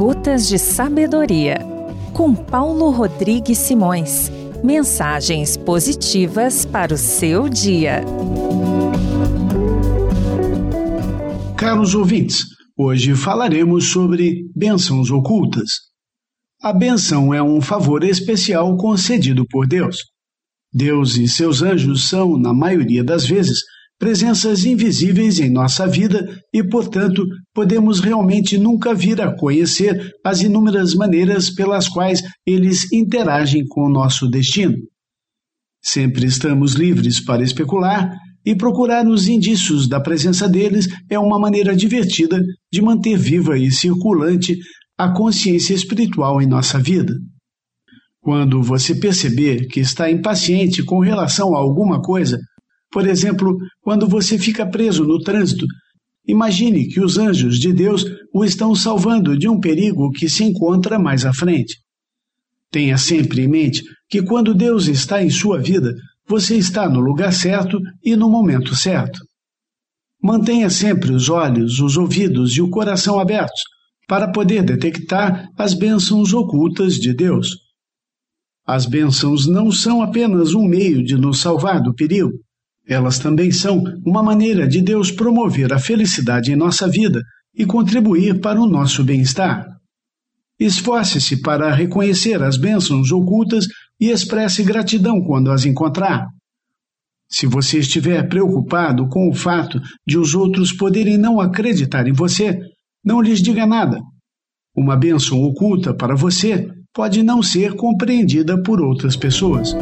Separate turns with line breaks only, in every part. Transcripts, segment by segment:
Gotas de Sabedoria, com Paulo Rodrigues Simões. Mensagens positivas para o seu dia.
Caros ouvintes, hoje falaremos sobre bênçãos ocultas. A bênção é um favor especial concedido por Deus. Deus e seus anjos são, na maioria das vezes, presenças invisíveis em nossa vida e, portanto, podemos realmente nunca vir a conhecer as inúmeras maneiras pelas quais eles interagem com o nosso destino. Sempre estamos livres para especular e procurar os indícios da presença deles é uma maneira divertida de manter viva e circulante a consciência espiritual em nossa vida. Quando você perceber que está impaciente com relação a alguma coisa, por exemplo, quando você fica preso no trânsito, imagine que os anjos de Deus o estão salvando de um perigo que se encontra mais à frente. Tenha sempre em mente que quando Deus está em sua vida, você está no lugar certo e no momento certo. Mantenha sempre os olhos, os ouvidos e o coração abertos para poder detectar as bênçãos ocultas de Deus. As bênçãos não são apenas um meio de nos salvar do perigo, elas também são uma maneira de Deus promover a felicidade em nossa vida e contribuir para o nosso bem-estar. Esforce-se para reconhecer as bênçãos ocultas e expresse gratidão quando as encontrar. Se você estiver preocupado com o fato de os outros poderem não acreditar em você, não lhes diga nada. Uma bênção oculta para você pode não ser compreendida por outras pessoas.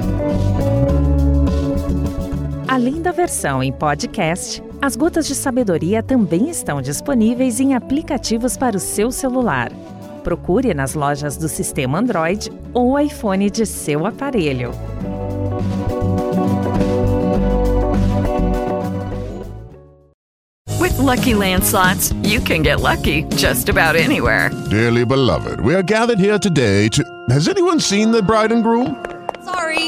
Além da versão em podcast, as Gotas de Sabedoria também estão disponíveis em aplicativos para o seu celular. Procure nas lojas do sistema Android ou iPhone de seu aparelho.
With Lucky Land slots, you can get lucky just about anywhere.
Dearly beloved, we are gathered here today to. Has anyone seen the bride and groom?
Sorry,